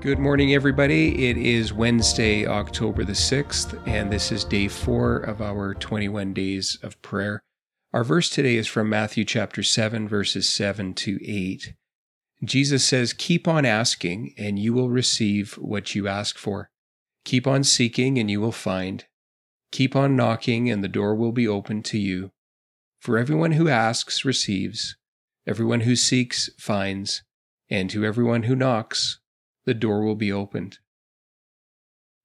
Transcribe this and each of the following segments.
Good morning, everybody. It is Wednesday, October the 6th, and this is day four of our 21 days of prayer. Our verse today is from Matthew chapter 7, verses 7 to 8. Jesus says, Keep on asking, and you will receive what you ask for. Keep on seeking, and you will find. Keep on knocking, and the door will be opened to you. For everyone who asks receives, everyone who seeks finds, and to everyone who knocks, the door will be opened.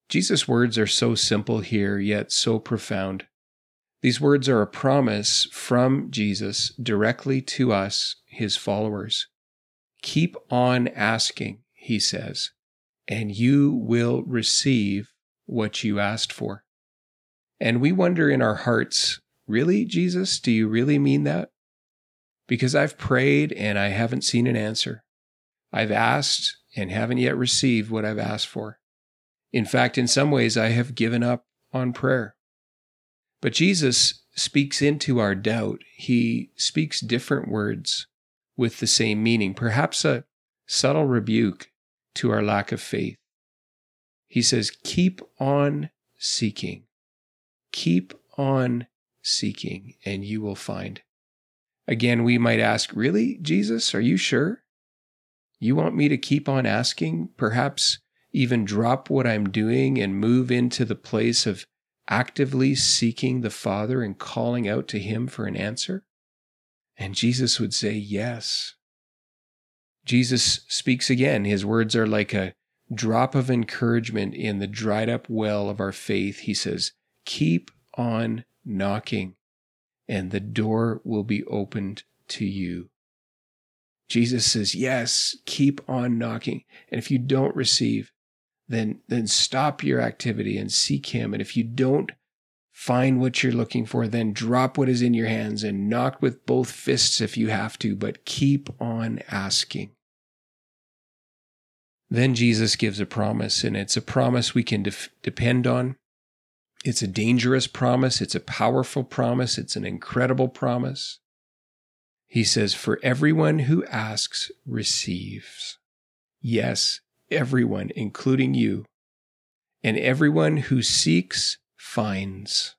Jesus' words are so simple here, yet so profound. These words are a promise from Jesus directly to us, his followers. Keep on asking, he says, and you will receive what you asked for. And we wonder in our hearts, really, Jesus, do you really mean that? Because I've prayed and I haven't seen an answer. I've asked and haven't yet received what I've asked for. In fact, in some ways, I have given up on prayer. But Jesus speaks into our doubt. He speaks different words with the same meaning, perhaps a subtle rebuke to our lack of faith. He says, Keep on seeking. Keep on seeking, and you will find. Again, we might ask, Really, Jesus? Are you sure? You want me to keep on asking, perhaps even drop what I'm doing and move into the place of actively seeking the Father and calling out to Him for an answer? And Jesus would say, Yes. Jesus speaks again. His words are like a drop of encouragement in the dried up well of our faith. He says, Keep on knocking, and the door will be opened to you. Jesus says, Yes, keep on knocking. And if you don't receive, then, then stop your activity and seek Him. And if you don't find what you're looking for, then drop what is in your hands and knock with both fists if you have to, but keep on asking. Then Jesus gives a promise, and it's a promise we can def- depend on. It's a dangerous promise. It's a powerful promise. It's an incredible promise. He says, For everyone who asks receives. Yes, everyone, including you. And everyone who seeks finds.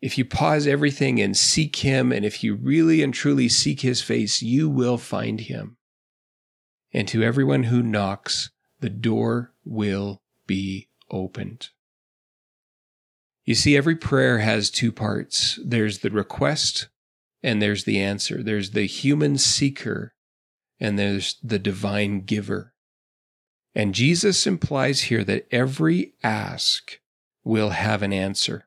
If you pause everything and seek Him, and if you really and truly seek His face, you will find Him. And to everyone who knocks, the door will be opened. You see, every prayer has two parts there's the request and there's the answer. There's the human seeker, and there's the divine giver. And Jesus implies here that every ask will have an answer.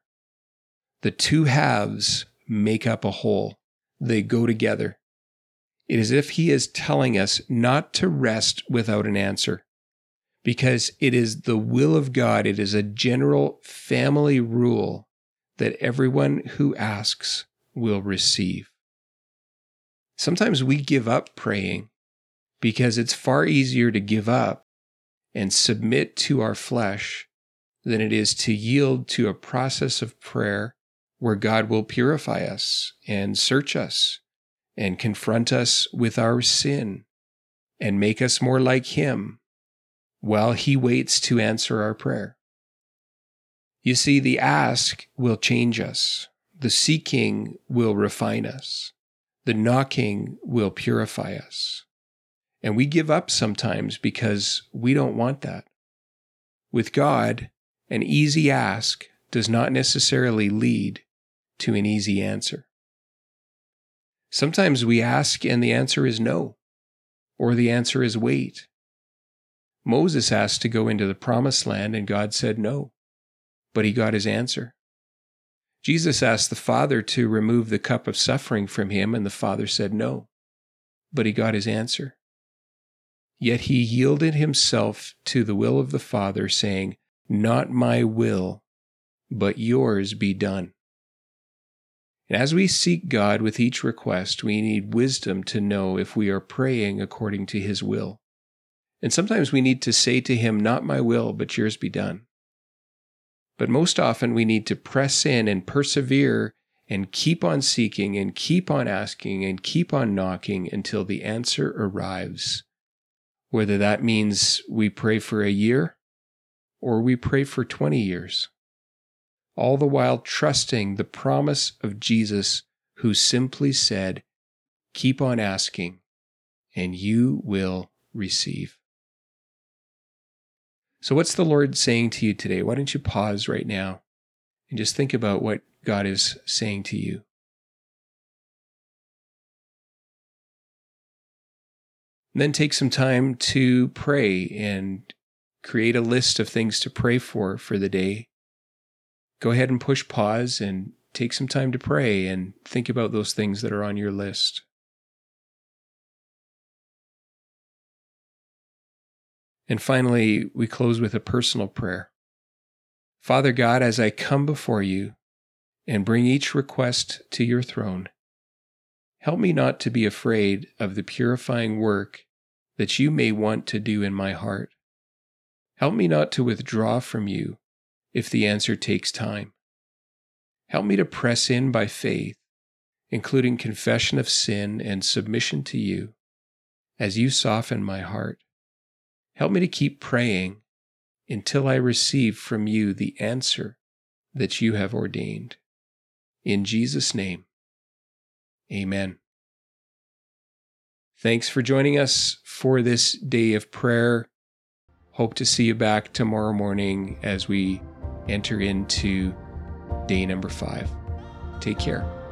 The two halves make up a whole, they go together. It is as if he is telling us not to rest without an answer, because it is the will of God, it is a general family rule that everyone who asks will receive. Sometimes we give up praying because it's far easier to give up and submit to our flesh than it is to yield to a process of prayer where God will purify us and search us and confront us with our sin and make us more like Him while He waits to answer our prayer. You see, the ask will change us, the seeking will refine us, the knocking will purify us. And we give up sometimes because we don't want that. With God, an easy ask does not necessarily lead to an easy answer. Sometimes we ask and the answer is no, or the answer is wait. Moses asked to go into the promised land and God said no, but he got his answer. Jesus asked the Father to remove the cup of suffering from him, and the Father said no, but he got his answer. Yet he yielded himself to the will of the Father, saying, Not my will, but yours be done. And as we seek God with each request, we need wisdom to know if we are praying according to his will. And sometimes we need to say to him, Not my will, but yours be done. But most often we need to press in and persevere and keep on seeking and keep on asking and keep on knocking until the answer arrives whether that means we pray for a year or we pray for 20 years, all the while trusting the promise of Jesus, who simply said, Keep on asking, and you will receive. So, what's the Lord saying to you today? Why don't you pause right now and just think about what God is saying to you? And then take some time to pray and create a list of things to pray for for the day. Go ahead and push pause and take some time to pray and think about those things that are on your list. And finally, we close with a personal prayer. Father God, as I come before you and bring each request to your throne, help me not to be afraid of the purifying work that you may want to do in my heart. Help me not to withdraw from you if the answer takes time. Help me to press in by faith, including confession of sin and submission to you, as you soften my heart. Help me to keep praying until I receive from you the answer that you have ordained. In Jesus' name, amen. Thanks for joining us for this day of prayer. Hope to see you back tomorrow morning as we enter into day number five. Take care.